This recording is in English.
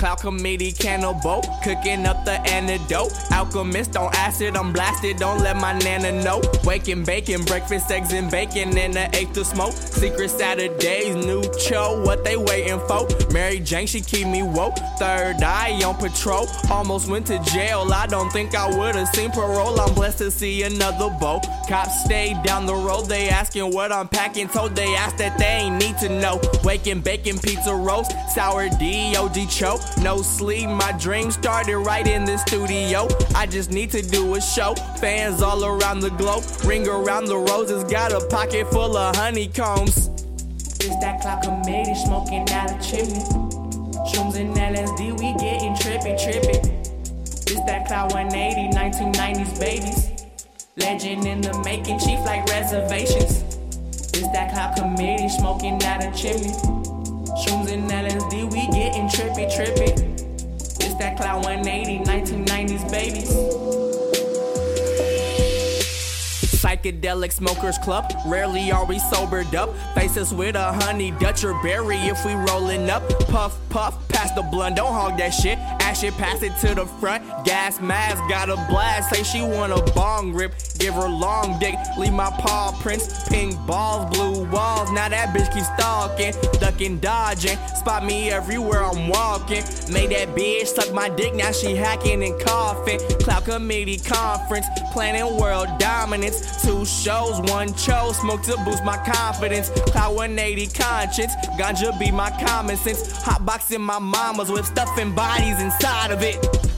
Cloud committee cannibal, cooking up the antidote. Alchemist on acid, I'm blasted, don't let my nana know. Waking bacon, breakfast, eggs, and bacon, in the eighth to smoke. Secret Saturdays, new cho, what they waiting for? Mary Jane, she keep me woke. Third eye on patrol, almost went to jail. I don't think I would've seen parole. I'm blessed to see another boat. Cops stayed down the road, they asking what I'm packing. Told they asked that they ain't need to know. Waking bacon, pizza roast, sour D, OG cho. No sleep, my dream started right in the studio. I just need to do a show. Fans all around the globe, ring around the roses. Got a pocket full of honeycombs. It's that cloud committee smoking out a chimney. Shrooms and LSD, we getting trippy, trippy. It's that cloud 180, 1990s babies. Legend in the making, chief like reservations. It's that cloud committee smoking out a chimney. Shrooms and LSD, 180, 1990s babies. Psychedelic smokers club, rarely are we sobered up. Faces with a honey Dutch or berry if we rolling up. Puff, puff, pass the blunt, don't hog that shit. Ash it, pass it to the front. Gas mask, got a blast. Say she want a bong rip, give her long dick. Leave my paw prints, pink balls, blue walls. Now that bitch keep stalking, ducking, dodging. Spot me everywhere I'm walking. Made that bitch suck my dick, now she hacking and coughing. Cloud committee conference, planning world dominance. Two shows, one show. smoke to boost my confidence. Cloud 180 conscience, ganja be my common sense. Hot boxing my mamas with stuffing bodies inside of it.